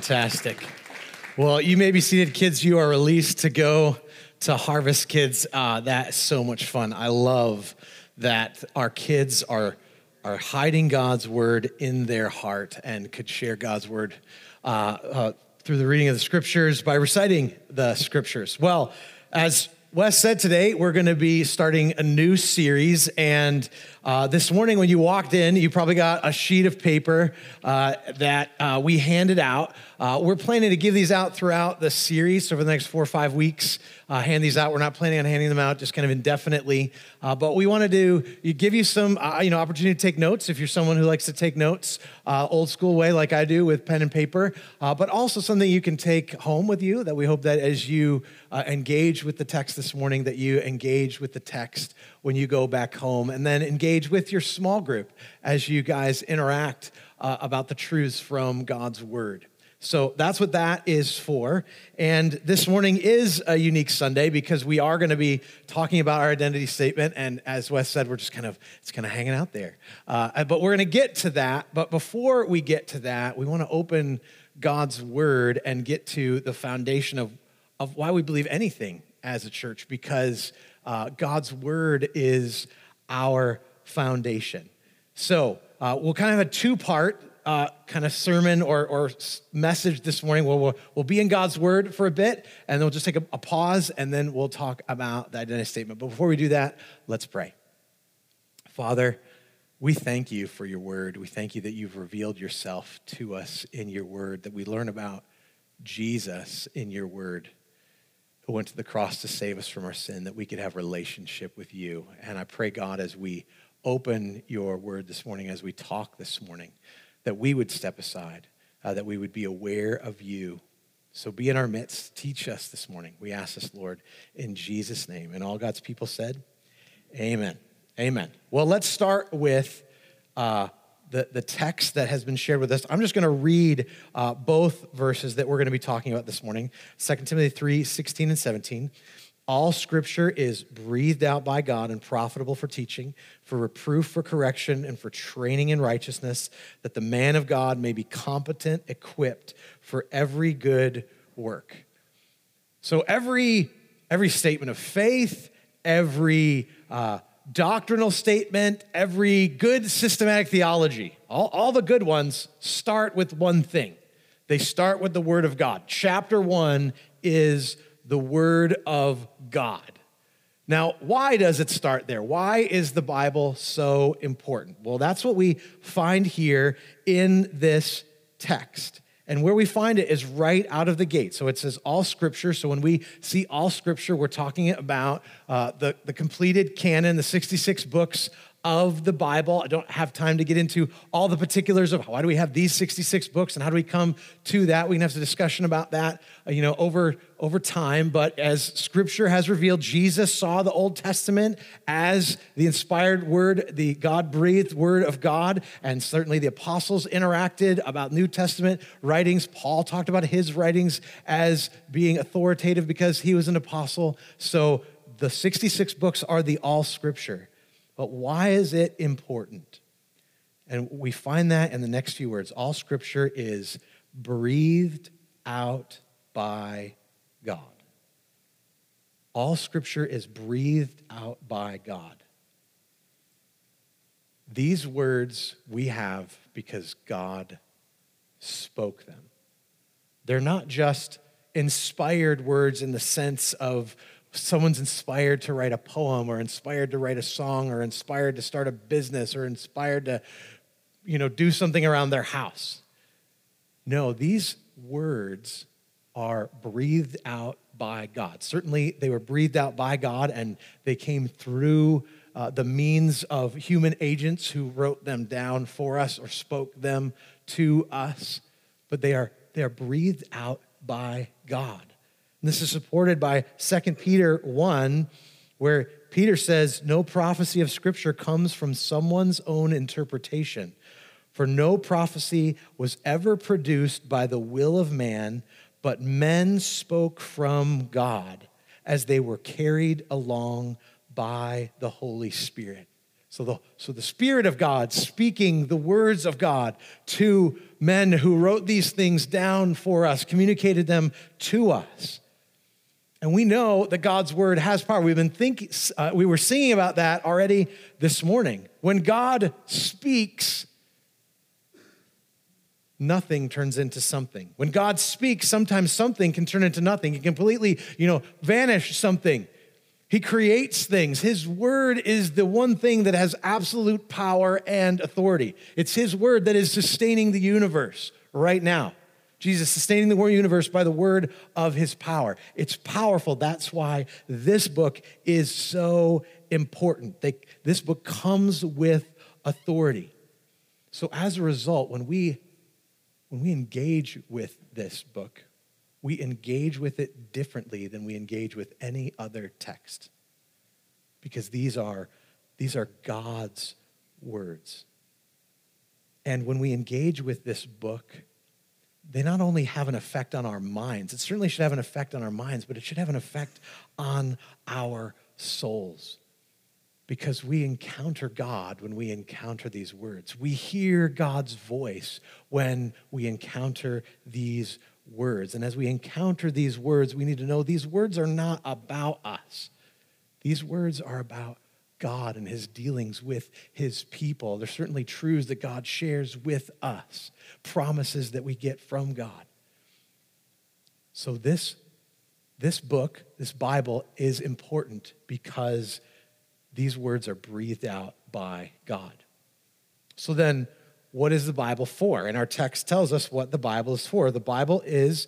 Fantastic. Well, you may be seated, kids. You are released to go to Harvest Kids. Uh, that's so much fun. I love that our kids are, are hiding God's word in their heart and could share God's word uh, uh, through the reading of the scriptures by reciting the scriptures. Well, as Wes said today, we're going to be starting a new series. And uh, this morning, when you walked in, you probably got a sheet of paper uh, that uh, we handed out. Uh, we're planning to give these out throughout the series. For the next four or five weeks, uh, hand these out. We're not planning on handing them out just kind of indefinitely. Uh, but we want to do, you give you some, you know, opportunity to take notes if you're someone who likes to take notes, old school way like I do with pen and paper, but also something you can take home with you that we hope that as you engage with the text this morning, that you engage with the text when you go back home, and then engage with your small group as you guys interact uh, about the truths from God's Word. So that's what that is for. And this morning is a unique Sunday because we are going to be talking about our identity statement. And as Wes said, we're just kind of, it's kind of hanging out there. Uh, but we're going to get to that. But before we get to that, we want to open God's word and get to the foundation of, of why we believe anything as a church because uh, God's word is our foundation. So uh, we'll kind of have a two part uh, kind of sermon or, or message this morning. We'll, we'll, we'll, be in God's word for a bit, and then we'll just take a, a pause, and then we'll talk about the identity statement. But before we do that, let's pray. Father, we thank you for your word. We thank you that you've revealed yourself to us in your word, that we learn about Jesus in your word who went to the cross to save us from our sin, that we could have relationship with you. And I pray, God, as we open your word this morning, as we talk this morning, that we would step aside, uh, that we would be aware of you. So be in our midst. Teach us this morning. We ask this, Lord, in Jesus' name. And all God's people said, Amen. Amen. Well, let's start with uh, the, the text that has been shared with us. I'm just going to read uh, both verses that we're going to be talking about this morning 2 Timothy 3 16 and 17. All scripture is breathed out by God and profitable for teaching, for reproof, for correction, and for training in righteousness, that the man of God may be competent, equipped for every good work. So, every, every statement of faith, every uh, doctrinal statement, every good systematic theology, all, all the good ones start with one thing. They start with the Word of God. Chapter one is the Word of God. Now, why does it start there? Why is the Bible so important? Well, that's what we find here in this text. And where we find it is right out of the gate. So it says all scripture. So when we see all scripture, we're talking about uh, the, the completed canon, the 66 books of the Bible. I don't have time to get into all the particulars of why do we have these 66 books and how do we come to that. We can have a discussion about that, uh, you know, over over time, but as scripture has revealed, Jesus saw the Old Testament as the inspired word, the God-breathed word of God, and certainly the apostles interacted about New Testament writings. Paul talked about his writings as being authoritative because he was an apostle. So the 66 books are the all scripture. But why is it important? And we find that in the next few words. All scripture is breathed out by God. All scripture is breathed out by God. These words we have because God spoke them. They're not just inspired words in the sense of someone's inspired to write a poem or inspired to write a song or inspired to start a business or inspired to you know do something around their house. No these words are breathed out by god. Certainly they were breathed out by god and they came through uh, the means of human agents who wrote them down for us or spoke them to us but they are they are breathed out by god and this is supported by 2 Peter 1, where Peter says, No prophecy of Scripture comes from someone's own interpretation. For no prophecy was ever produced by the will of man, but men spoke from God as they were carried along by the Holy Spirit. So the, so the Spirit of God speaking the words of God to men who wrote these things down for us, communicated them to us. And we know that God's word has power. We've been thinking, uh, we were singing about that already this morning. When God speaks, nothing turns into something. When God speaks, sometimes something can turn into nothing. It completely, you know, vanish something. He creates things. His word is the one thing that has absolute power and authority. It's His word that is sustaining the universe right now. Jesus sustaining the universe by the word of His power. It's powerful. That's why this book is so important. They, this book comes with authority. So as a result, when we when we engage with this book, we engage with it differently than we engage with any other text because these are, these are God's words. And when we engage with this book, they not only have an effect on our minds, it certainly should have an effect on our minds, but it should have an effect on our souls. Because we encounter God when we encounter these words. We hear God's voice when we encounter these words. And as we encounter these words, we need to know these words are not about us. These words are about God and his dealings with his people. They're certainly truths that God shares with us, promises that we get from God. So this, this book, this Bible, is important because these words are breathed out by God. So then, what is the Bible for? And our text tells us what the Bible is for. The Bible is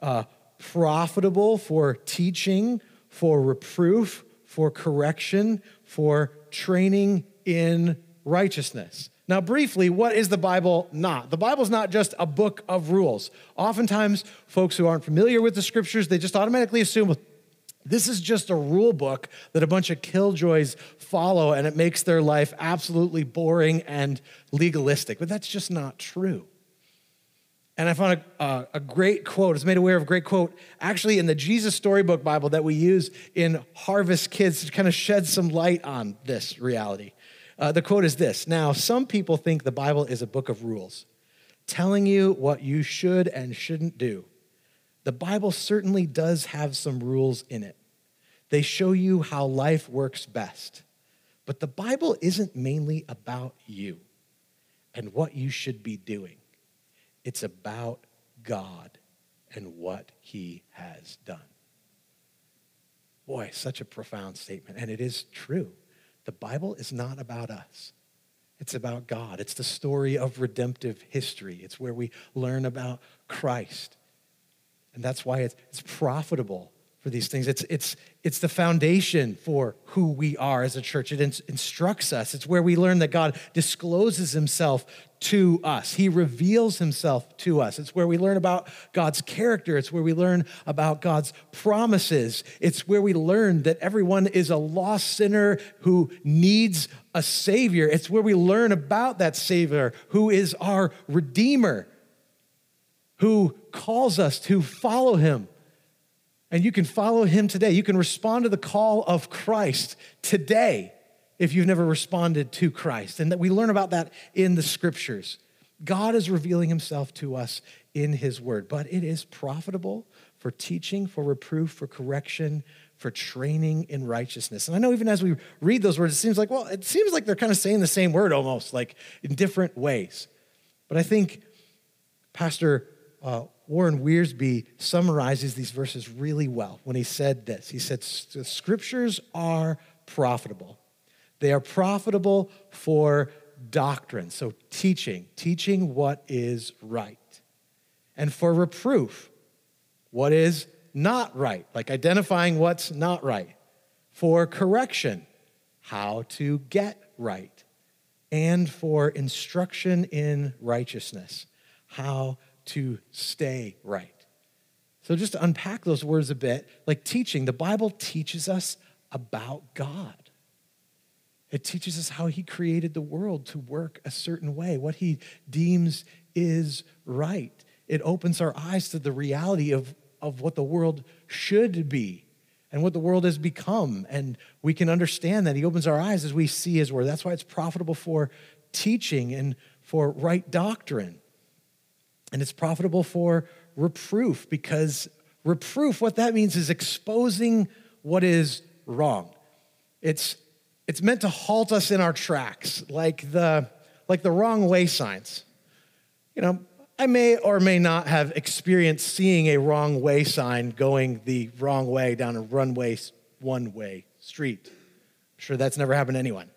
uh, profitable for teaching, for reproof, for correction, for training in righteousness. Now, briefly, what is the Bible not? The Bible's not just a book of rules. Oftentimes, folks who aren't familiar with the scriptures, they just automatically assume this is just a rule book that a bunch of killjoys follow, and it makes their life absolutely boring and legalistic. But that's just not true. And I found a, a great quote. I was made aware of a great quote actually in the Jesus Storybook Bible that we use in Harvest Kids to kind of shed some light on this reality. Uh, the quote is this Now, some people think the Bible is a book of rules, telling you what you should and shouldn't do. The Bible certainly does have some rules in it. They show you how life works best. But the Bible isn't mainly about you and what you should be doing, it's about God and what He has done. Boy, such a profound statement. And it is true. The Bible is not about us. It's about God. It's the story of redemptive history. It's where we learn about Christ. And that's why it's, it's profitable for these things. It's, it's, it's the foundation for who we are as a church. It in, instructs us. It's where we learn that God discloses himself to us, he reveals himself to us. It's where we learn about God's character. It's where we learn about God's promises. It's where we learn that everyone is a lost sinner who needs a Savior. It's where we learn about that Savior who is our Redeemer who calls us to follow him. And you can follow him today. You can respond to the call of Christ today if you've never responded to Christ. And that we learn about that in the scriptures. God is revealing himself to us in his word, but it is profitable for teaching, for reproof, for correction, for training in righteousness. And I know even as we read those words, it seems like, well, it seems like they're kind of saying the same word almost, like in different ways. But I think Pastor uh, Warren Wiersbe summarizes these verses really well when he said this. He said, The scriptures are profitable. They are profitable for doctrine, so teaching, teaching what is right, and for reproof, what is not right, like identifying what's not right, for correction, how to get right, and for instruction in righteousness, how to stay right. So, just to unpack those words a bit, like teaching, the Bible teaches us about God. It teaches us how He created the world to work a certain way, what He deems is right. It opens our eyes to the reality of, of what the world should be and what the world has become. And we can understand that. He opens our eyes as we see his word. That's why it's profitable for teaching and for right doctrine. And it's profitable for reproof because reproof, what that means is exposing what is wrong. It's, it's meant to halt us in our tracks, like the, like the wrong way signs. You know, I may or may not have experienced seeing a wrong way sign going the wrong way down a runway, one way street. I'm sure that's never happened to anyone.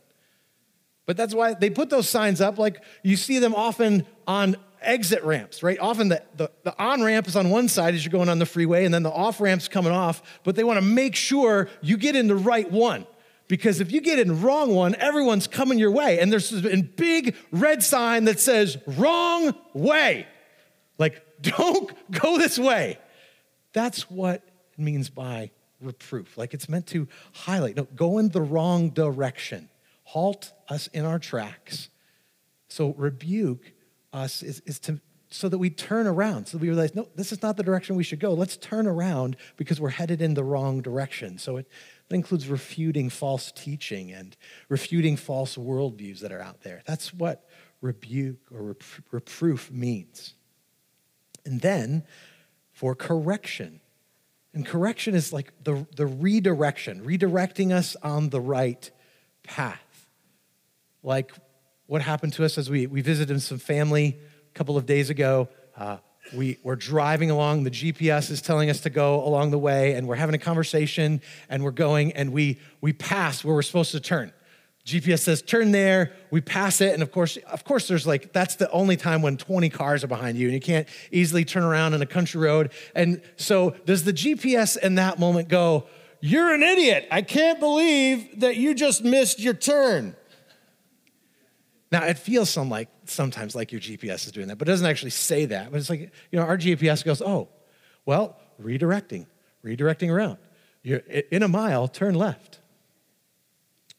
But that's why they put those signs up. Like you see them often on exit ramps, right? Often the, the, the on ramp is on one side as you're going on the freeway, and then the off ramp's coming off, but they want to make sure you get in the right one. Because if you get in wrong one, everyone's coming your way. And there's a big red sign that says, wrong way. Like, don't go this way. That's what it means by reproof. Like, it's meant to highlight, no, go in the wrong direction, halt us in our tracks. So, rebuke us is, is to so that we turn around, so that we realize, no, this is not the direction we should go. Let's turn around because we're headed in the wrong direction. So it, it includes refuting false teaching and refuting false worldviews that are out there. That's what rebuke or reproof means. And then for correction. And correction is like the, the redirection, redirecting us on the right path. Like what happened to us as we, we visited some family a couple of days ago. Uh, we, we're driving along, the GPS is telling us to go along the way, and we're having a conversation, and we're going, and we, we pass where we're supposed to turn. GPS says turn there, we pass it, and of course, of course, there's like that's the only time when 20 cars are behind you and you can't easily turn around in a country road. And so does the GPS in that moment go, You're an idiot. I can't believe that you just missed your turn. Now, it feels some like, sometimes like your GPS is doing that, but it doesn't actually say that. But it's like, you know, our GPS goes, oh, well, redirecting, redirecting around. You're in a mile, turn left.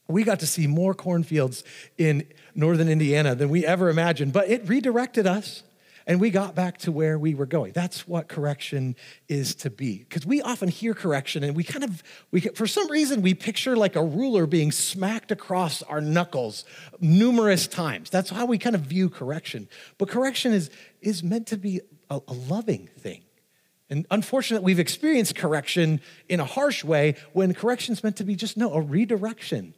We got to see more cornfields in northern Indiana than we ever imagined, but it redirected us and we got back to where we were going. That's what correction is to be. Because we often hear correction and we kind of, we, for some reason, we picture like a ruler being smacked across our knuckles numerous times. That's how we kind of view correction. But correction is, is meant to be a, a loving thing. And unfortunately, we've experienced correction in a harsh way when correction is meant to be just, no, a redirection.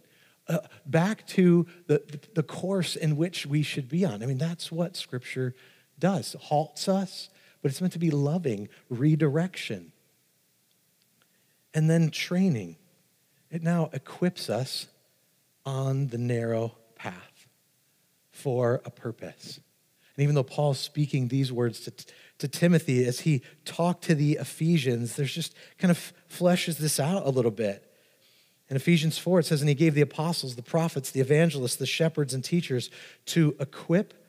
Uh, back to the, the course in which we should be on. I mean, that's what Scripture does, halts us, but it's meant to be loving redirection. And then training. It now equips us on the narrow path for a purpose. And even though Paul's speaking these words to, to Timothy as he talked to the Ephesians, there's just kind of fleshes this out a little bit. In Ephesians 4, it says, And he gave the apostles, the prophets, the evangelists, the shepherds, and teachers to equip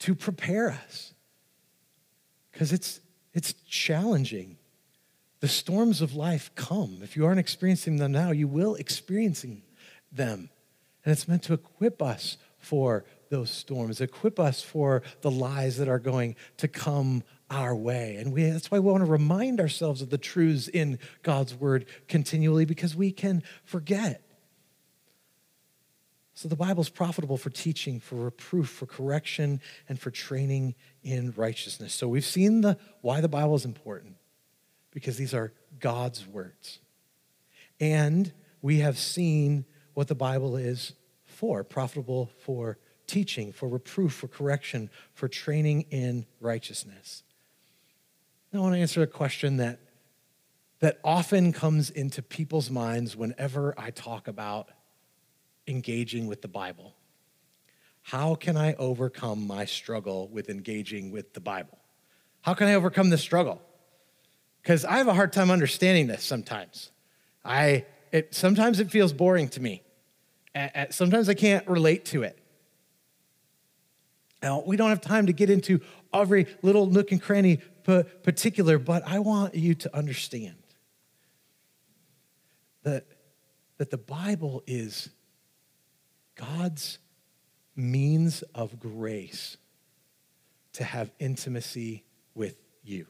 to prepare us because it's, it's challenging. The storms of life come. If you aren't experiencing them now, you will experiencing them. And it's meant to equip us for those storms, equip us for the lies that are going to come our way. And we, that's why we want to remind ourselves of the truths in God's word continually because we can forget. So the Bible is profitable for teaching, for reproof, for correction, and for training in righteousness. So we've seen the why the Bible is important because these are God's words. And we have seen what the Bible is for, profitable for teaching, for reproof, for correction, for training in righteousness. Now I want to answer a question that that often comes into people's minds whenever I talk about engaging with the Bible? How can I overcome my struggle with engaging with the Bible? How can I overcome this struggle? Because I have a hard time understanding this sometimes. I it, sometimes it feels boring to me. sometimes I can't relate to it. Now, we don't have time to get into every little nook and cranny particular, but I want you to understand that, that the Bible is God's means of grace to have intimacy with you.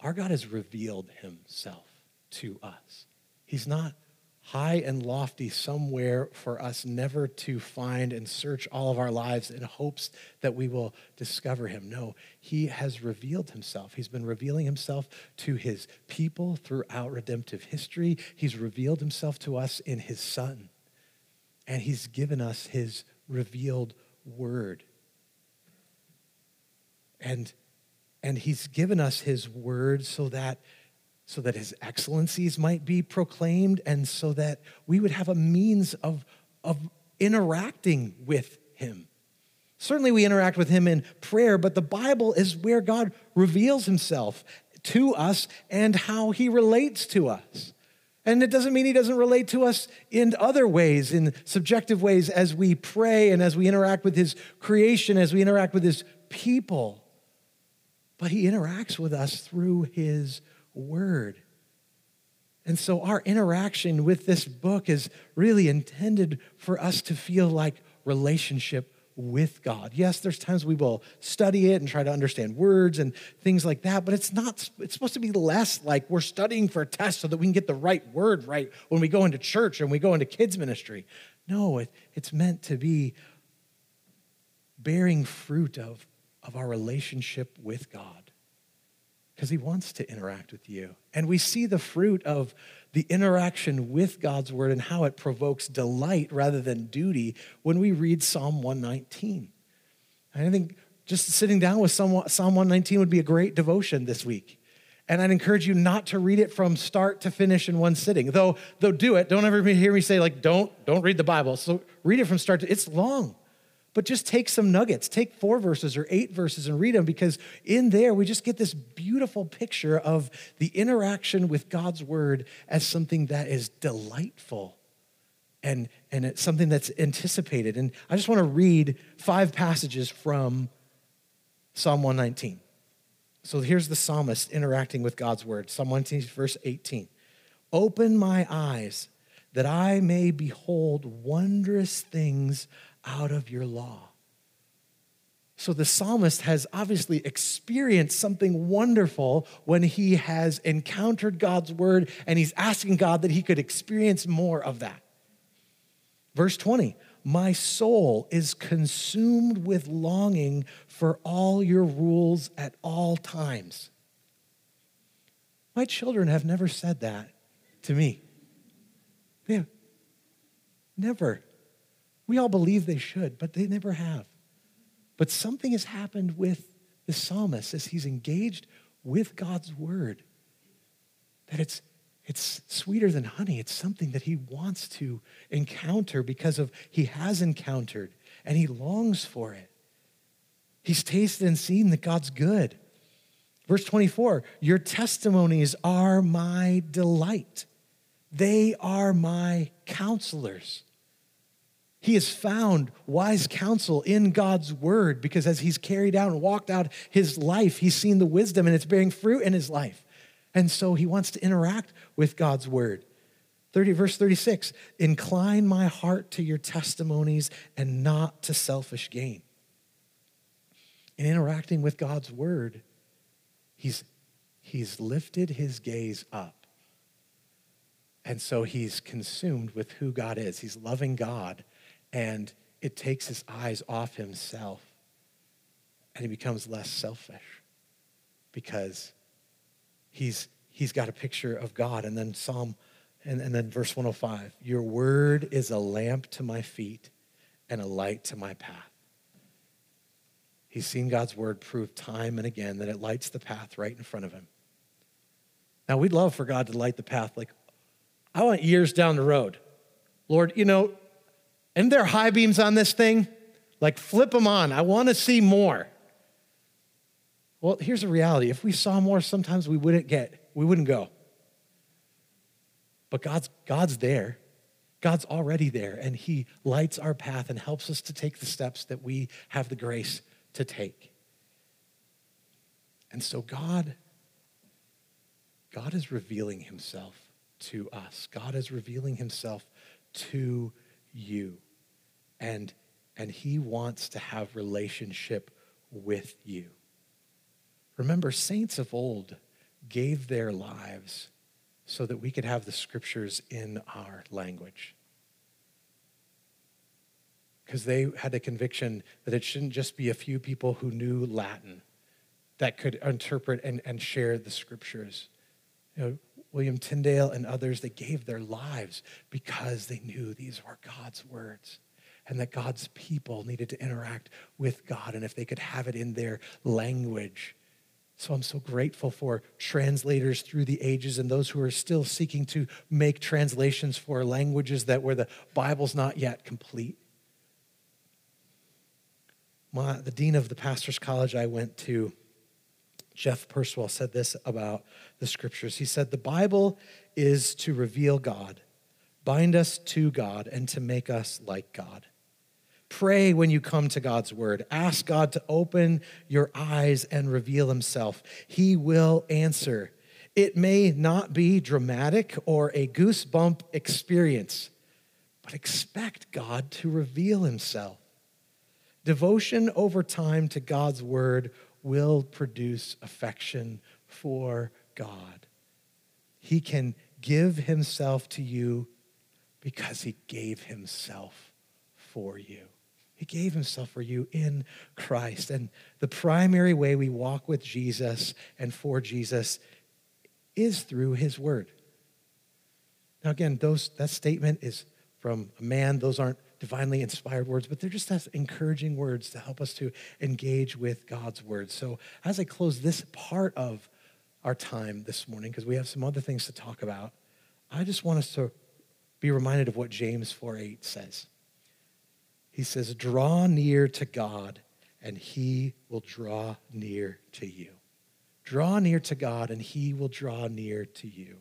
Our God has revealed himself to us. He's not high and lofty somewhere for us never to find and search all of our lives in hopes that we will discover him. No, he has revealed himself. He's been revealing himself to his people throughout redemptive history. He's revealed himself to us in his son. And he's given us his revealed word. And and he's given us his word so that so that his excellencies might be proclaimed and so that we would have a means of, of interacting with him. Certainly, we interact with him in prayer, but the Bible is where God reveals himself to us and how he relates to us. And it doesn't mean he doesn't relate to us in other ways, in subjective ways, as we pray and as we interact with his creation, as we interact with his people. But he interacts with us through his word. And so our interaction with this book is really intended for us to feel like relationship with God. Yes, there's times we will study it and try to understand words and things like that, but it's not it's supposed to be less like we're studying for a test so that we can get the right word right when we go into church and we go into kids ministry. No, it, it's meant to be bearing fruit of, of our relationship with God because he wants to interact with you. And we see the fruit of the interaction with God's word and how it provokes delight rather than duty when we read Psalm 119. And I think just sitting down with Psalm 119 would be a great devotion this week. And I'd encourage you not to read it from start to finish in one sitting. Though, though do it. Don't ever hear me say, like, don't, don't read the Bible. So read it from start to, it's long. But just take some nuggets, take four verses or eight verses and read them because in there we just get this beautiful picture of the interaction with God's word as something that is delightful and, and it's something that's anticipated. And I just want to read five passages from Psalm 119. So here's the psalmist interacting with God's word. Psalm 119, verse 18. Open my eyes that I may behold wondrous things out of your law. So the psalmist has obviously experienced something wonderful when he has encountered God's word and he's asking God that he could experience more of that. Verse 20 My soul is consumed with longing for all your rules at all times. My children have never said that to me. They have never. We all believe they should, but they never have. But something has happened with the psalmist as he's engaged with God's word that it's it's sweeter than honey. It's something that he wants to encounter because of he has encountered and he longs for it. He's tasted and seen that God's good. Verse 24, your testimonies are my delight. They are my counselors. He has found wise counsel in God's word because as he's carried out and walked out his life, he's seen the wisdom and it's bearing fruit in his life. And so he wants to interact with God's word. 30 verse 36 incline my heart to your testimonies and not to selfish gain in interacting with god's word he's he's lifted his gaze up and so he's consumed with who god is he's loving god and it takes his eyes off himself and he becomes less selfish because he's he's got a picture of God. And then Psalm, and, and then verse 105 Your word is a lamp to my feet and a light to my path. He's seen God's word prove time and again that it lights the path right in front of him. Now, we'd love for God to light the path. Like, I want years down the road. Lord, you know, and there high beams on this thing? Like, flip them on. I want to see more. Well, here's the reality. If we saw more, sometimes we wouldn't get, we wouldn't go. But God's, God's there. God's already there, and He lights our path and helps us to take the steps that we have the grace to take. And so God, God is revealing Himself to us. God is revealing Himself to you. And, and He wants to have relationship with you. Remember, saints of old gave their lives so that we could have the scriptures in our language. Because they had a conviction that it shouldn't just be a few people who knew Latin that could interpret and, and share the scriptures. You know, William Tyndale and others, they gave their lives because they knew these were God's words and that God's people needed to interact with God. And if they could have it in their language, so I'm so grateful for translators through the ages and those who are still seeking to make translations for languages that where the Bible's not yet complete. My, the dean of the pastor's college I went to, Jeff Purswell, said this about the scriptures. He said, The Bible is to reveal God, bind us to God, and to make us like God. Pray when you come to God's word. Ask God to open your eyes and reveal himself. He will answer. It may not be dramatic or a goosebump experience, but expect God to reveal himself. Devotion over time to God's word will produce affection for God. He can give himself to you because he gave himself for you. He gave himself for you in Christ. And the primary way we walk with Jesus and for Jesus is through his word. Now, again, those, that statement is from a man. Those aren't divinely inspired words, but they're just as encouraging words to help us to engage with God's word. So, as I close this part of our time this morning, because we have some other things to talk about, I just want us to be reminded of what James 4 8 says. He says, Draw near to God, and he will draw near to you. Draw near to God, and he will draw near to you.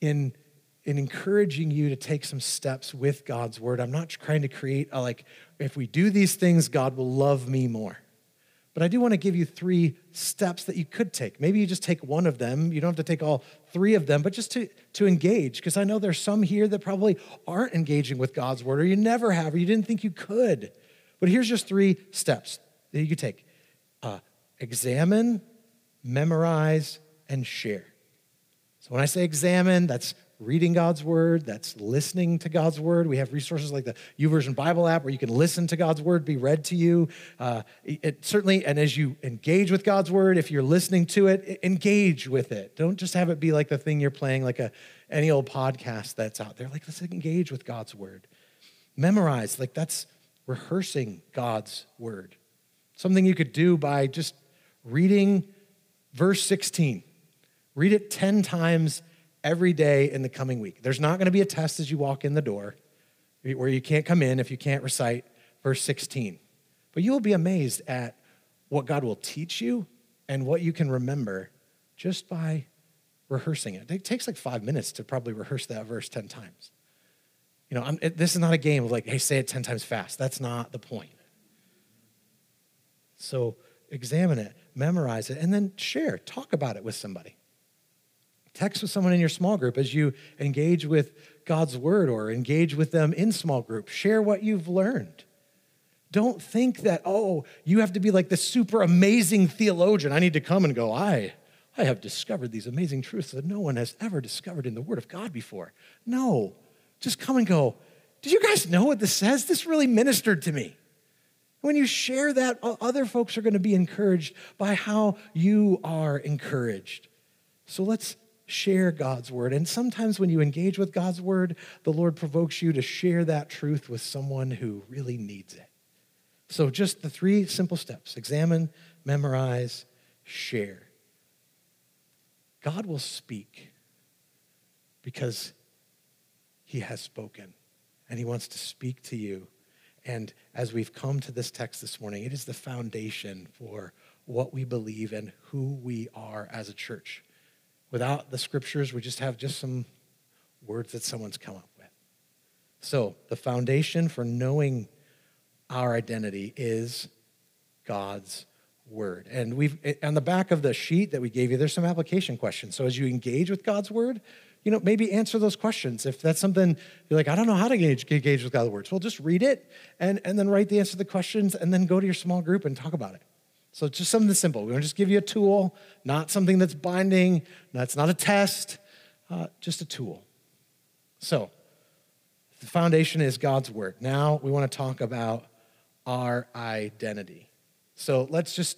In, in encouraging you to take some steps with God's word, I'm not trying to create a, like, if we do these things, God will love me more. But I do want to give you three steps that you could take. Maybe you just take one of them. You don't have to take all three of them, but just to, to engage, because I know there's some here that probably aren't engaging with God's word, or you never have, or you didn't think you could. But here's just three steps that you could take uh, examine, memorize, and share. So when I say examine, that's reading God's word, that's listening to God's word. We have resources like the YouVersion Bible app where you can listen to God's word be read to you. Uh, it, certainly, and as you engage with God's word, if you're listening to it, engage with it. Don't just have it be like the thing you're playing, like a any old podcast that's out there. Like let's engage with God's word. Memorize, like that's rehearsing God's word. Something you could do by just reading verse 16. Read it 10 times every day in the coming week. There's not going to be a test as you walk in the door where you can't come in if you can't recite verse 16. But you will be amazed at what God will teach you and what you can remember just by rehearsing it. It takes like five minutes to probably rehearse that verse 10 times. You know, it, this is not a game of like, hey, say it 10 times fast. That's not the point. So examine it, memorize it, and then share, talk about it with somebody. Text with someone in your small group as you engage with God's word or engage with them in small group. Share what you've learned. Don't think that, oh, you have to be like the super amazing theologian. I need to come and go, I, I have discovered these amazing truths that no one has ever discovered in the Word of God before. No, just come and go, did you guys know what this says? This really ministered to me. When you share that, other folks are going to be encouraged by how you are encouraged. So let's share God's word. And sometimes when you engage with God's word, the Lord provokes you to share that truth with someone who really needs it. So, just the three simple steps examine, memorize, share. God will speak because he has spoken and he wants to speak to you. And as we've come to this text this morning, it is the foundation for what we believe and who we are as a church. Without the scriptures, we just have just some words that someone's come up with. So, the foundation for knowing our identity is God's word. And we've eh, on the back of the sheet that we gave you, there's some application questions. So as you engage with God's word, you know, maybe answer those questions. If that's something you're like, I don't know how to engage, engage with God's words, well, just read it and, and then write the answer to the questions and then go to your small group and talk about it. So it's just something simple. We want to just give you a tool, not something that's binding, that's not a test, uh, just a tool. So the foundation is God's word. Now we want to talk about our identity. So let's just,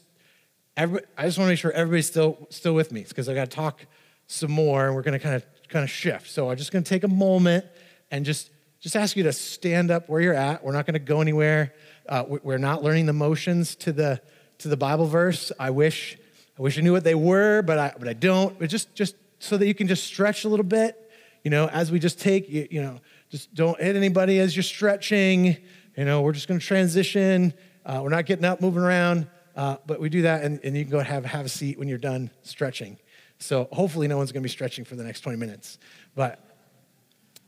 every, I just want to make sure everybody's still still with me because I got to talk some more and we're going to kind of kind of shift. So I'm just going to take a moment and just just ask you to stand up where you're at. We're not going to go anywhere. Uh, we're not learning the motions to the to the Bible verse. I wish I wish I knew what they were, but I but I don't. But just just so that you can just stretch a little bit. You know, as we just take you, you know, just don't hit anybody as you're stretching. You know, we're just going to transition. Uh, we're not getting up, moving around, uh, but we do that, and, and you can go have, have a seat when you're done stretching. So hopefully, no one's going to be stretching for the next 20 minutes. But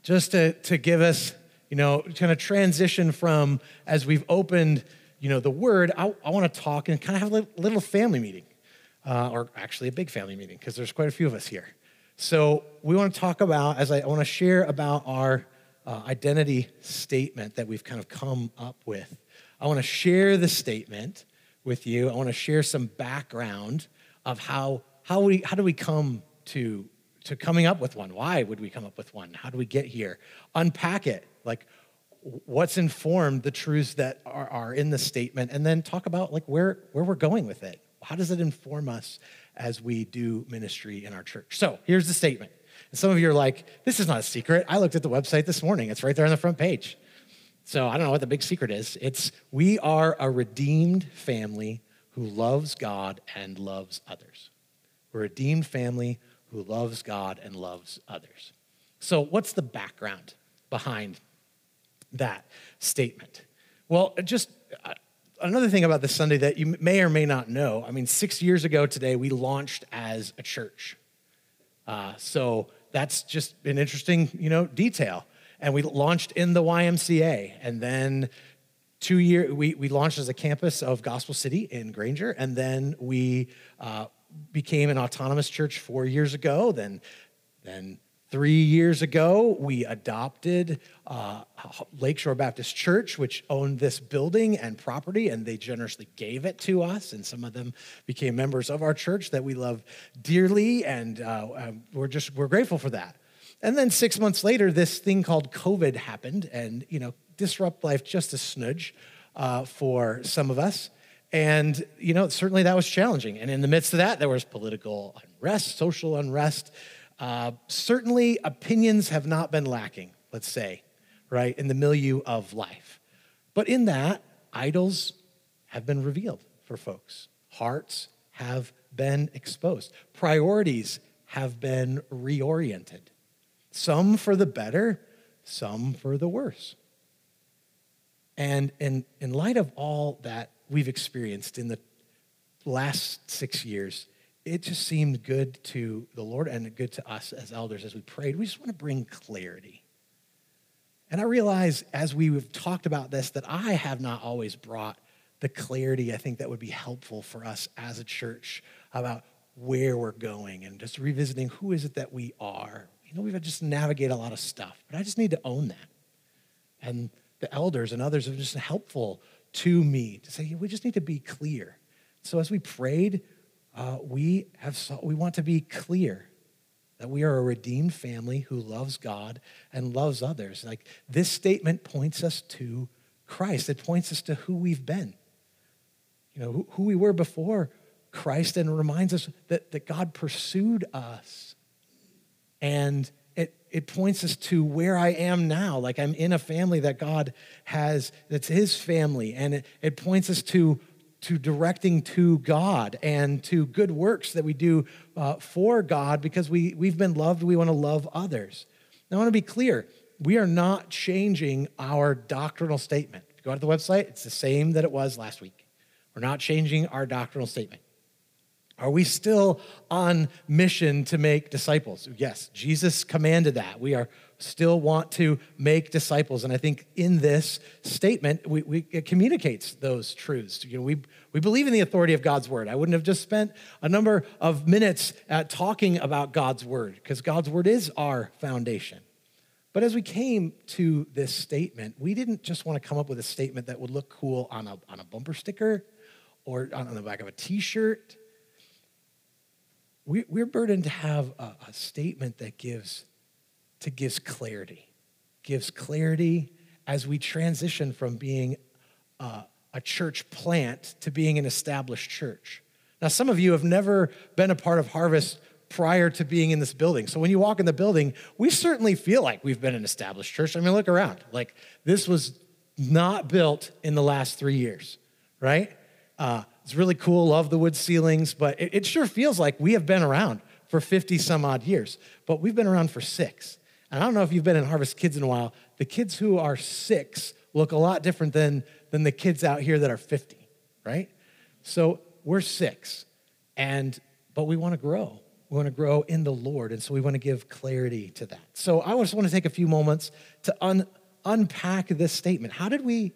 just to, to give us, you know, kind of transition from as we've opened, you know, the word, I, I want to talk and kind of have a little family meeting, uh, or actually a big family meeting, because there's quite a few of us here. So we want to talk about, as I, I want to share about our uh, identity statement that we've kind of come up with. I want to share the statement with you. I want to share some background of how, how, we, how do we come to, to coming up with one? Why would we come up with one? How do we get here? Unpack it. Like, what's informed the truths that are, are in the statement, and then talk about like where, where we're going with it. How does it inform us as we do ministry in our church? So here's the statement. And some of you are like, this is not a secret. I looked at the website this morning. It's right there on the front page. So I don't know what the big secret is. It's we are a redeemed family who loves God and loves others. We're a redeemed family who loves God and loves others. So, what's the background behind that statement? Well, just uh, another thing about this Sunday that you may or may not know. I mean, six years ago today, we launched as a church. Uh, so that's just an interesting, you know, detail and we launched in the YMCA. And then two year we, we launched as a campus of Gospel City in Granger, and then we uh, became an autonomous church four years ago. Then, then three years ago, we adopted uh, Lakeshore Baptist Church, which owned this building and property, and they generously gave it to us. And some of them became members of our church that we love dearly, and uh, um, we're just we're grateful for that. And then six months later, this thing called COVID happened and, you know, disrupt life just a snudge uh, for some of us. And, you know, certainly that was challenging. And in the midst of that, there was political unrest, social unrest. Uh, certainly, opinions have not been lacking, let's say, right, in the milieu of life. But in that, idols have been revealed for folks, hearts have been exposed, priorities have been reoriented some for the better, some for the worse. And in, in light of all that we've experienced in the last six years, it just seemed good to the Lord and good to us as elders as we prayed. We just want to bring clarity. And I realize as we've talked about this that I have not always brought the clarity I think that would be helpful for us as a church about where we're going and just revisiting who is it that we are, you know, we've had just navigate a lot of stuff, but I just need to own that. And the elders and others have just helpful to me to say, we just need to be clear. So as we prayed, uh, we have we want to be clear that we are a redeemed family who loves God and loves others. Like this statement points us to Christ. It points us to who we've been. You know, who, who we were before Christ and reminds us that, that God pursued us and it, it points us to where I am now. Like I'm in a family that God has, that's his family. And it, it points us to, to directing to God and to good works that we do uh, for God because we, we've been loved. We want to love others. Now, I want to be clear we are not changing our doctrinal statement. If you go to the website, it's the same that it was last week. We're not changing our doctrinal statement. Are we still on mission to make disciples? Yes, Jesus commanded that. We are still want to make disciples. And I think in this statement, we, we, it communicates those truths. You know, we, we believe in the authority of God's word. I wouldn't have just spent a number of minutes at talking about God's word because God's word is our foundation. But as we came to this statement, we didn't just want to come up with a statement that would look cool on a, on a bumper sticker or on the back of a t shirt we, we're burdened to have a, a statement that gives to gives clarity, gives clarity as we transition from being a, a church plant to being an established church. Now, some of you have never been a part of Harvest prior to being in this building. So when you walk in the building, we certainly feel like we've been an established church. I mean, look around. Like, this was not built in the last three years, right? Uh, it's really cool, love the wood ceilings, but it, it sure feels like we have been around for 50 some odd years, but we've been around for six. And I don't know if you've been in Harvest Kids in a while. The kids who are six look a lot different than, than the kids out here that are 50, right? So we're six, and but we want to grow. We want to grow in the Lord, and so we want to give clarity to that. So I just want to take a few moments to un, unpack this statement. How did we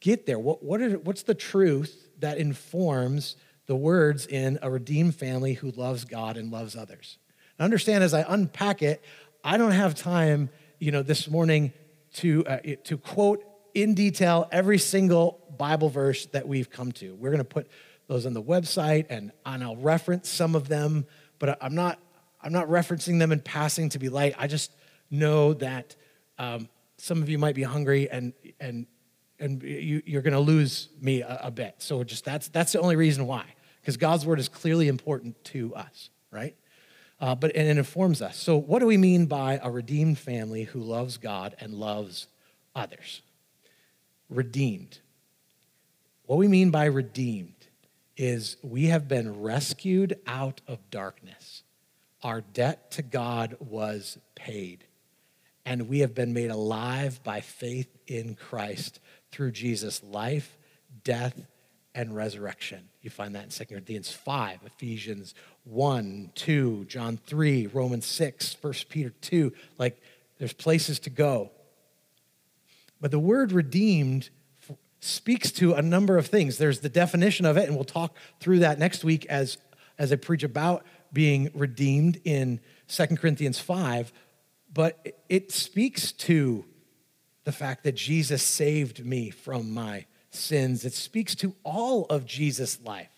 get there? What, what are, what's the truth that informs the words in a redeemed family who loves God and loves others. Now understand as I unpack it, I don't have time, you know, this morning to uh, to quote in detail every single Bible verse that we've come to. We're going to put those on the website and, and I'll reference some of them, but I'm not I'm not referencing them in passing to be light. I just know that um, some of you might be hungry and and and you, are going to lose me a, a, bit. So just that's that's the only reason why, because God's word is clearly important to us, right? Uh, but and it informs us. So what do we mean by a redeemed family who loves God and loves others? Redeemed. What we mean by redeemed is we have been rescued out of darkness. Our debt to God was paid, and we have been made alive by faith in Christ through Jesus' life, death, and resurrection. You find that in 2 Corinthians 5, Ephesians 1, 2, John 3, Romans 6, 1 Peter 2. Like, there's places to go. But the word redeemed speaks to a number of things. There's the definition of it, and we'll talk through that next week as, as I preach about being redeemed in 2 Corinthians 5. But it speaks to the fact that Jesus saved me from my sins. It speaks to all of Jesus' life.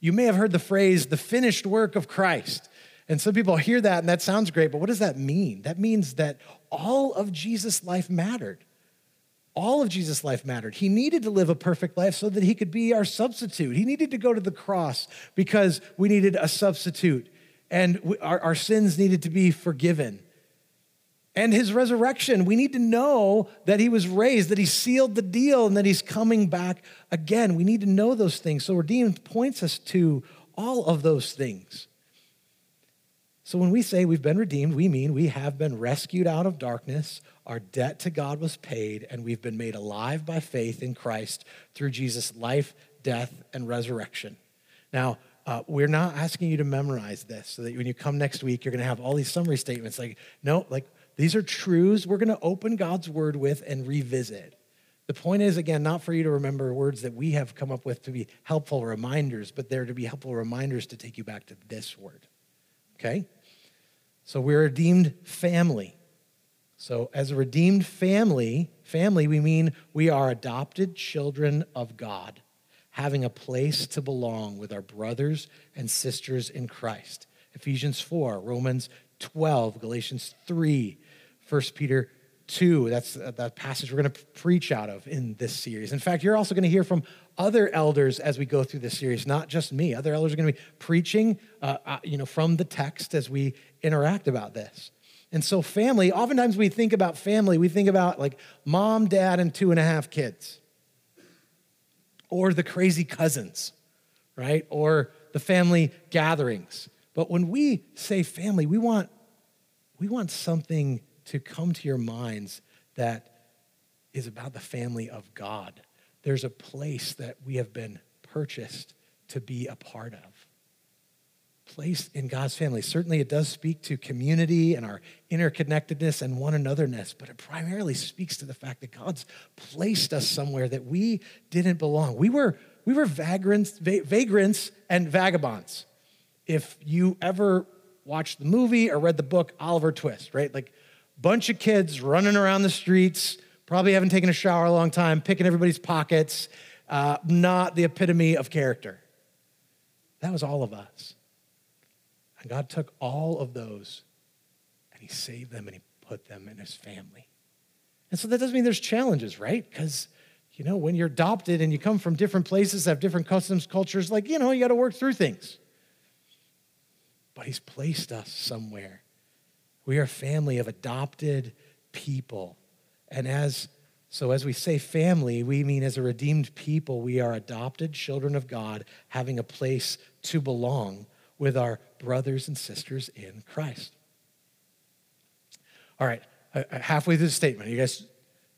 You may have heard the phrase, the finished work of Christ. And some people hear that and that sounds great, but what does that mean? That means that all of Jesus' life mattered. All of Jesus' life mattered. He needed to live a perfect life so that he could be our substitute. He needed to go to the cross because we needed a substitute and our, our sins needed to be forgiven and his resurrection. We need to know that he was raised, that he sealed the deal, and that he's coming back again. We need to know those things. So, redeemed points us to all of those things. So, when we say we've been redeemed, we mean we have been rescued out of darkness, our debt to God was paid, and we've been made alive by faith in Christ through Jesus' life, death, and resurrection. Now, uh, we're not asking you to memorize this so that when you come next week, you're going to have all these summary statements like, no, like these are truths we're going to open God's word with and revisit. The point is, again, not for you to remember words that we have come up with to be helpful reminders, but they're to be helpful reminders to take you back to this word. Okay? So we're a redeemed family. So, as a redeemed family, family, we mean we are adopted children of God, having a place to belong with our brothers and sisters in Christ. Ephesians 4, Romans 12, Galatians 3, 1 Peter 2. That's uh, that passage we're going to preach out of in this series. In fact, you're also going to hear from other elders as we go through this series, not just me. Other elders are going to be preaching, uh, uh, you know, from the text as we interact about this. And so, family, oftentimes we think about family, we think about like mom, dad, and two and a half kids, or the crazy cousins, right? Or the family gatherings. But when we say family, we want, we want something to come to your minds that is about the family of God. There's a place that we have been purchased to be a part of. Place in God's family. Certainly, it does speak to community and our interconnectedness and one anotherness, but it primarily speaks to the fact that God's placed us somewhere that we didn't belong. We were, we were vagrants, vagrants and vagabonds. If you ever watched the movie or read the book Oliver Twist, right? Like, bunch of kids running around the streets, probably haven't taken a shower a long time, picking everybody's pockets, uh, not the epitome of character. That was all of us. And God took all of those and He saved them and He put them in His family. And so that doesn't mean there's challenges, right? Because, you know, when you're adopted and you come from different places, have different customs, cultures, like, you know, you got to work through things. But He's placed us somewhere. We are a family of adopted people. And as so, as we say family, we mean as a redeemed people, we are adopted children of God, having a place to belong with our brothers and sisters in Christ. All right, uh, uh, halfway through the statement, you guys,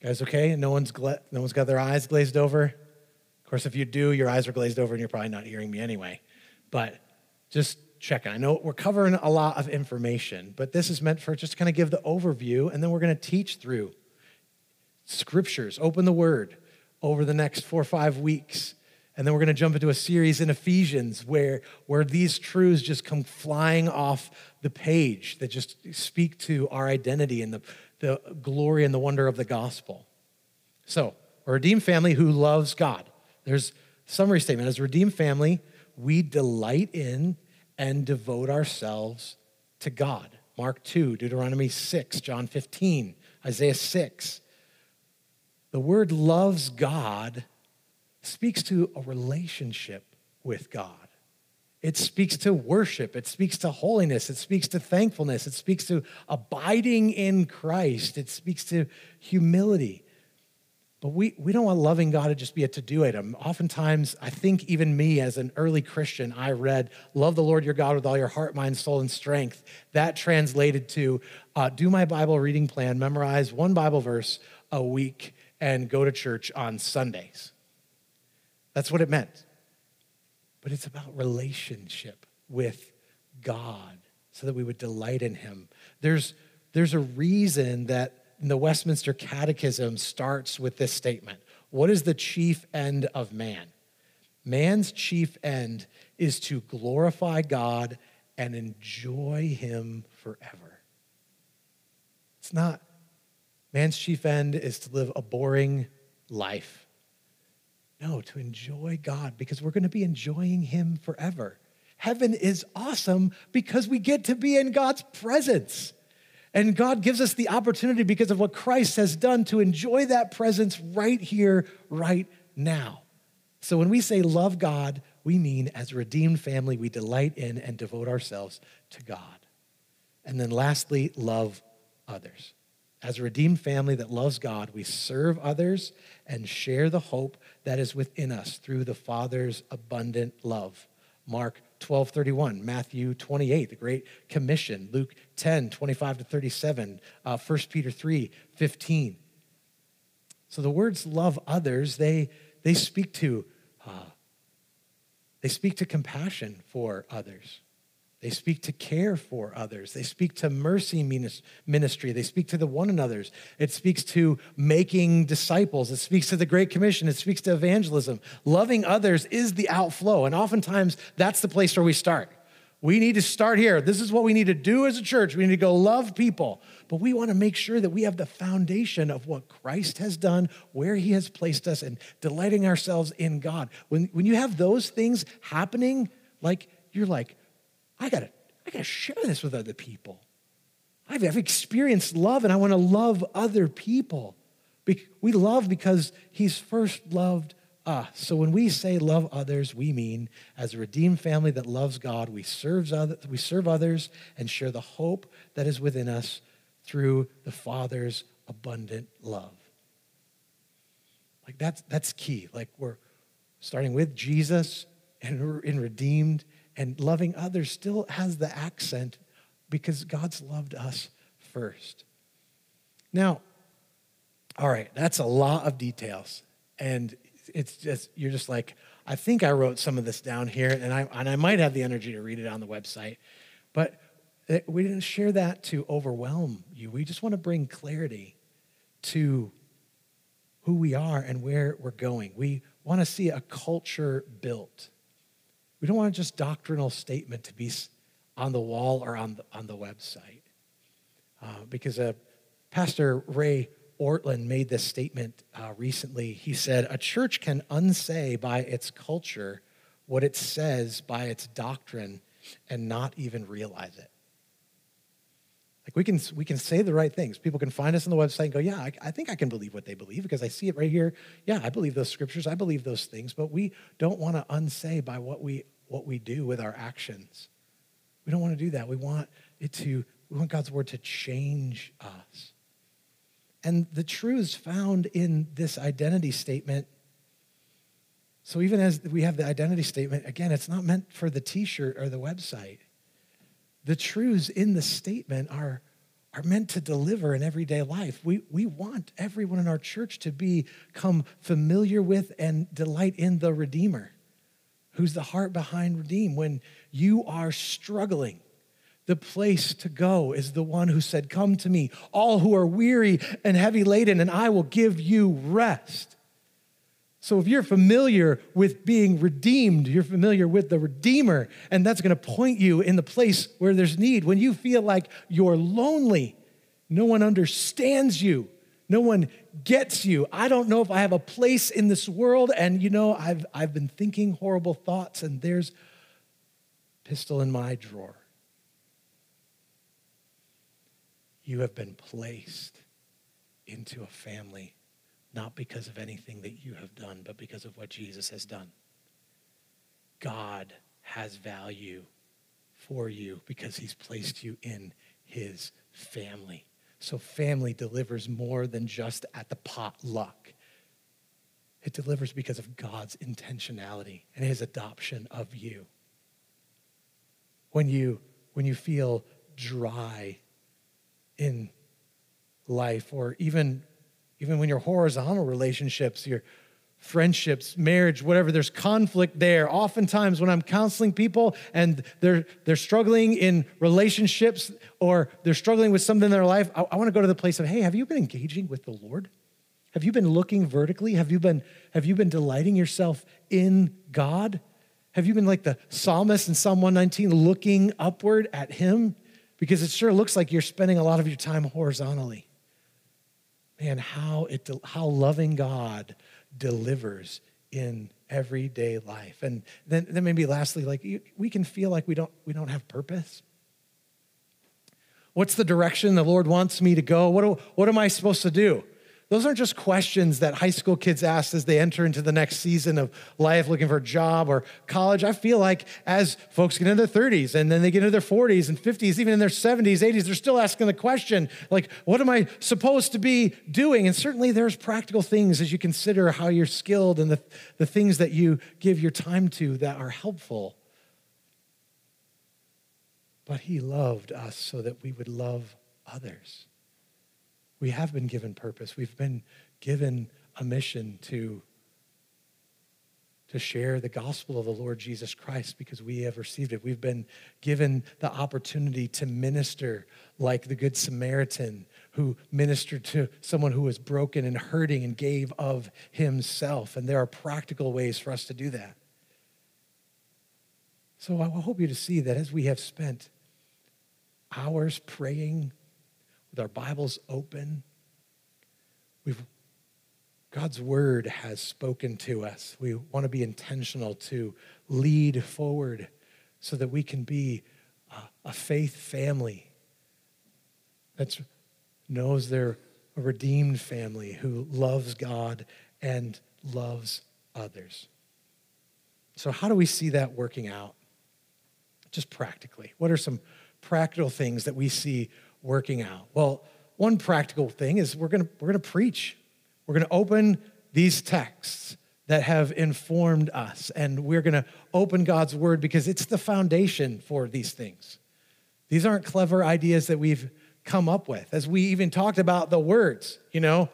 guys okay? No one's gla- no one's got their eyes glazed over. Of course, if you do, your eyes are glazed over, and you're probably not hearing me anyway. But just checking. I know we're covering a lot of information, but this is meant for just kind of give the overview, and then we're going to teach through scriptures, open the word over the next four or five weeks. And then we're going to jump into a series in Ephesians where, where these truths just come flying off the page that just speak to our identity and the, the glory and the wonder of the gospel. So, a redeemed family who loves God. There's summary statement. As a redeemed family, we delight in and devote ourselves to God. Mark 2, Deuteronomy 6, John 15, Isaiah 6. The word loves God speaks to a relationship with God. It speaks to worship. It speaks to holiness. It speaks to thankfulness. It speaks to abiding in Christ. It speaks to humility. But we, we don't want loving God to just be a to do item. Oftentimes, I think even me as an early Christian, I read, Love the Lord your God with all your heart, mind, soul, and strength. That translated to uh, do my Bible reading plan, memorize one Bible verse a week, and go to church on Sundays. That's what it meant. But it's about relationship with God so that we would delight in Him. There's, there's a reason that the Westminster Catechism starts with this statement What is the chief end of man? Man's chief end is to glorify God and enjoy Him forever. It's not, man's chief end is to live a boring life. No, to enjoy God because we're going to be enjoying Him forever. Heaven is awesome because we get to be in God's presence. And God gives us the opportunity because of what Christ has done to enjoy that presence right here, right now. So when we say love God, we mean as a redeemed family, we delight in and devote ourselves to God. And then lastly, love others. As a redeemed family that loves God, we serve others and share the hope that is within us through the Father's abundant love. Mark 12 31, Matthew 28, the Great Commission, Luke 10 25 to 37, uh, 1 Peter 3 15. So the words love others, they, they speak to uh, they speak to compassion for others. They speak to care for others. They speak to mercy ministry. They speak to the one another's. It speaks to making disciples. It speaks to the Great Commission. It speaks to evangelism. Loving others is the outflow. And oftentimes, that's the place where we start. We need to start here. This is what we need to do as a church. We need to go love people. But we want to make sure that we have the foundation of what Christ has done, where he has placed us, and delighting ourselves in God. When, when you have those things happening, like you're like, I gotta, I gotta share this with other people. I've, I've experienced love and I want to love other people. We love because he's first loved us. So when we say love others, we mean as a redeemed family that loves God, we serve, others, we serve others and share the hope that is within us through the Father's abundant love. Like that's, that's key. Like we're starting with Jesus and in redeemed and loving others still has the accent because God's loved us first. Now, all right, that's a lot of details. And it's just, you're just like, I think I wrote some of this down here, and I, and I might have the energy to read it on the website. But we didn't share that to overwhelm you. We just want to bring clarity to who we are and where we're going. We want to see a culture built. We don't want just doctrinal statement to be on the wall or on the, on the website. Uh, because uh, Pastor Ray Ortlund made this statement uh, recently. He said, A church can unsay by its culture what it says by its doctrine and not even realize it. Like we can, we can say the right things. People can find us on the website and go, yeah, I, I, think I can believe what they believe because I see it right here. Yeah, I believe those scriptures. I believe those things. But we don't want to unsay by what we, what we do with our actions. We don't want to do that. We want it to, we want God's word to change us. And the truths found in this identity statement. So even as we have the identity statement, again, it's not meant for the t-shirt or the website the truths in the statement are, are meant to deliver in everyday life. We, we want everyone in our church to become familiar with and delight in the Redeemer, who's the heart behind Redeem. When you are struggling, the place to go is the one who said, Come to me, all who are weary and heavy laden, and I will give you rest. So, if you're familiar with being redeemed, you're familiar with the Redeemer, and that's going to point you in the place where there's need. When you feel like you're lonely, no one understands you, no one gets you. I don't know if I have a place in this world, and you know, I've, I've been thinking horrible thoughts, and there's pistol in my drawer. You have been placed into a family not because of anything that you have done, but because of what Jesus has done. God has value for you because he's placed you in his family. So, family delivers more than just at the potluck. It delivers because of God's intentionality and his adoption of you. When you, when you feel dry in life, or even even when your horizontal relationships, your friendships, marriage, whatever, there's conflict there. Oftentimes, when I'm counseling people and they're, they're struggling in relationships or they're struggling with something in their life, I, I want to go to the place of, hey, have you been engaging with the Lord? Have you been looking vertically? Have you been, have you been delighting yourself in God? Have you been like the psalmist in Psalm 119, looking upward at Him? Because it sure looks like you're spending a lot of your time horizontally man, how, it, how loving God delivers in everyday life. And then, then maybe lastly, like we can feel like we don't, we don't have purpose. What's the direction the Lord wants me to go? What, do, what am I supposed to do? Those aren't just questions that high school kids ask as they enter into the next season of life looking for a job or college. I feel like as folks get into their 30s and then they get into their 40s and 50s, even in their 70s, 80s, they're still asking the question, like, what am I supposed to be doing? And certainly there's practical things as you consider how you're skilled and the, the things that you give your time to that are helpful. But he loved us so that we would love others. We have been given purpose. We've been given a mission to, to share the gospel of the Lord Jesus Christ because we have received it. We've been given the opportunity to minister like the Good Samaritan who ministered to someone who was broken and hurting and gave of himself. And there are practical ways for us to do that. So I hope you to see that as we have spent hours praying with our Bibles open. We've, God's word has spoken to us. We want to be intentional to lead forward so that we can be a, a faith family that knows they're a redeemed family who loves God and loves others. So, how do we see that working out? Just practically. What are some practical things that we see working out? Well, one practical thing is we're going we're going to preach. We're going to open these texts that have informed us, and we're going to open God's word because it's the foundation for these things. These aren't clever ideas that we've come up with. As we even talked about the words, you know,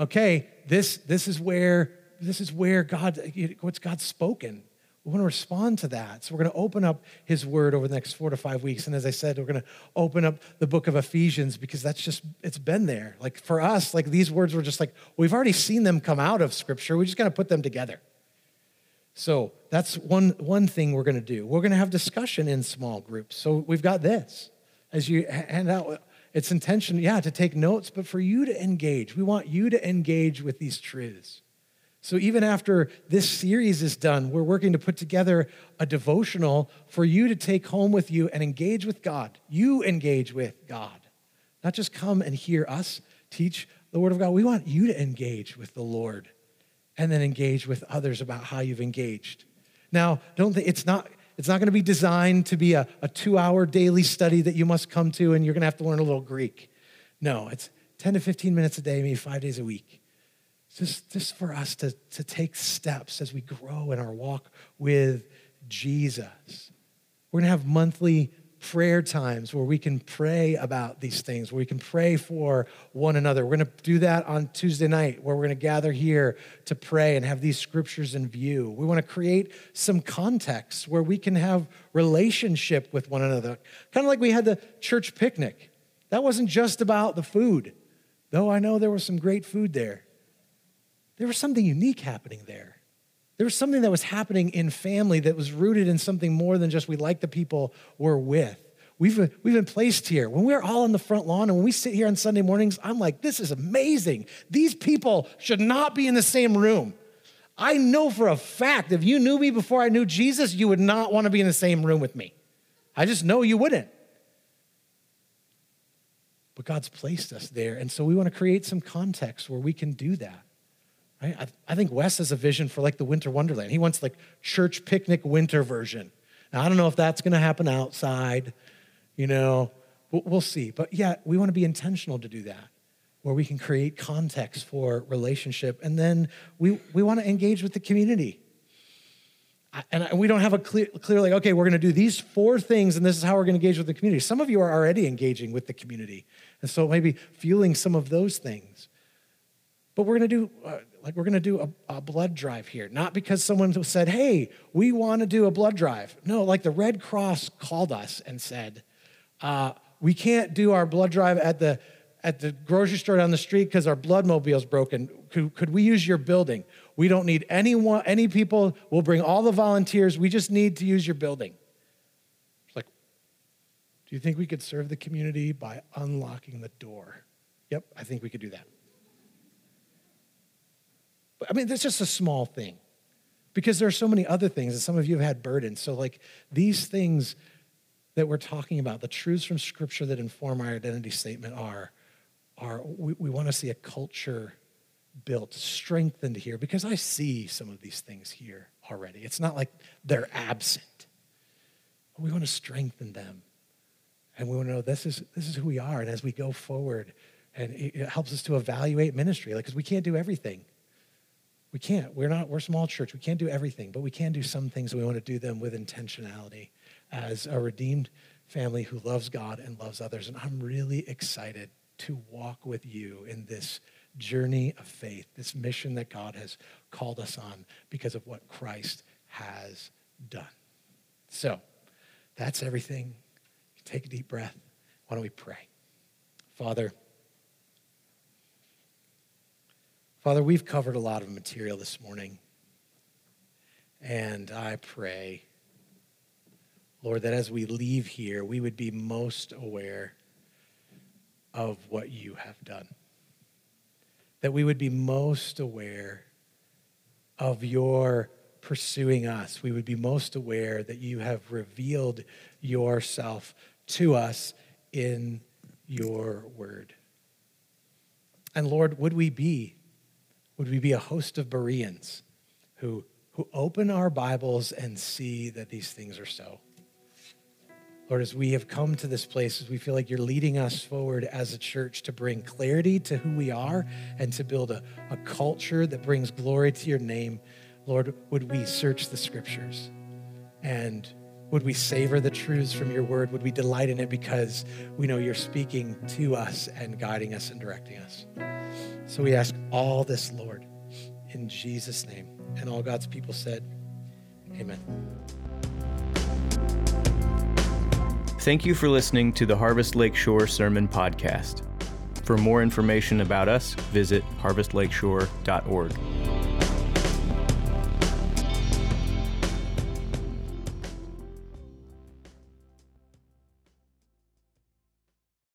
okay, this, this is where this is where God, what's God spoken. We want to respond to that. So we're going to open up his word over the next four to five weeks. And as I said, we're going to open up the book of Ephesians because that's just, it's been there. Like for us, like these words were just like, we've already seen them come out of scripture. We just got to put them together. So that's one, one thing we're going to do. We're going to have discussion in small groups. So we've got this. As you hand out, it's intention, yeah, to take notes, but for you to engage. We want you to engage with these truths. So even after this series is done, we're working to put together a devotional for you to take home with you and engage with God. You engage with God. Not just come and hear us teach the Word of God. We want you to engage with the Lord and then engage with others about how you've engaged. Now, don't think it's not it's not going to be designed to be a, a two-hour daily study that you must come to and you're going to have to learn a little Greek. No, it's 10 to 15 minutes a day, maybe five days a week just, just for us to, to take steps as we grow in our walk with Jesus. We're going to have monthly prayer times where we can pray about these things, where we can pray for one another. We're going to do that on Tuesday night, where we're going to gather here to pray and have these scriptures in view. We want to create some context where we can have relationship with one another, kind of like we had the church picnic. That wasn't just about the food, though I know there was some great food there there was something unique happening there. There was something that was happening in family that was rooted in something more than just we like the people we're with. We've, we've been placed here. When we're all on the front lawn and when we sit here on Sunday mornings, I'm like, this is amazing. These people should not be in the same room. I know for a fact if you knew me before I knew Jesus, you would not want to be in the same room with me. I just know you wouldn't. But God's placed us there. And so we want to create some context where we can do that. Right? I, I think Wes has a vision for like the winter wonderland. He wants like church picnic winter version. Now, I don't know if that's going to happen outside, you know, we'll, we'll see. But yeah, we want to be intentional to do that, where we can create context for relationship. And then we, we want to engage with the community. And we don't have a clear, clear like, okay, we're going to do these four things, and this is how we're going to engage with the community. Some of you are already engaging with the community. And so maybe fueling some of those things. But we're going to do, uh, like, we're going to do a, a, blood drive here. Not because someone said, hey, we want to do a blood drive. No, like the Red Cross called us and said, uh, we can't do our blood drive at the, at the grocery store down the street because our blood mobile's broken. Could, could we use your building? We don't need anyone, any people. We'll bring all the volunteers. We just need to use your building. Like, do you think we could serve the community by unlocking the door? Yep, I think we could do that. I mean, that's just a small thing because there are so many other things, and some of you have had burdens. So, like these things that we're talking about, the truths from Scripture that inform our identity statement are, are we, we want to see a culture built, strengthened here, because I see some of these things here already. It's not like they're absent. We want to strengthen them. And we want to know this is, this is who we are. And as we go forward, and it helps us to evaluate ministry, like, because we can't do everything. We can't. We're not, we're small church. We can't do everything, but we can do some things. We want to do them with intentionality as a redeemed family who loves God and loves others. And I'm really excited to walk with you in this journey of faith, this mission that God has called us on because of what Christ has done. So that's everything. Take a deep breath. Why don't we pray? Father, Father, we've covered a lot of material this morning. And I pray, Lord, that as we leave here, we would be most aware of what you have done. That we would be most aware of your pursuing us. We would be most aware that you have revealed yourself to us in your word. And Lord, would we be would we be a host of Bereans who, who open our Bibles and see that these things are so? Lord, as we have come to this place, as we feel like you're leading us forward as a church to bring clarity to who we are and to build a, a culture that brings glory to your name, Lord, would we search the scriptures and would we savor the truths from your word? Would we delight in it because we know you're speaking to us and guiding us and directing us? So we ask all this, Lord, in Jesus' name. And all God's people said, Amen. Thank you for listening to the Harvest Lakeshore Sermon Podcast. For more information about us, visit harvestlakeshore.org.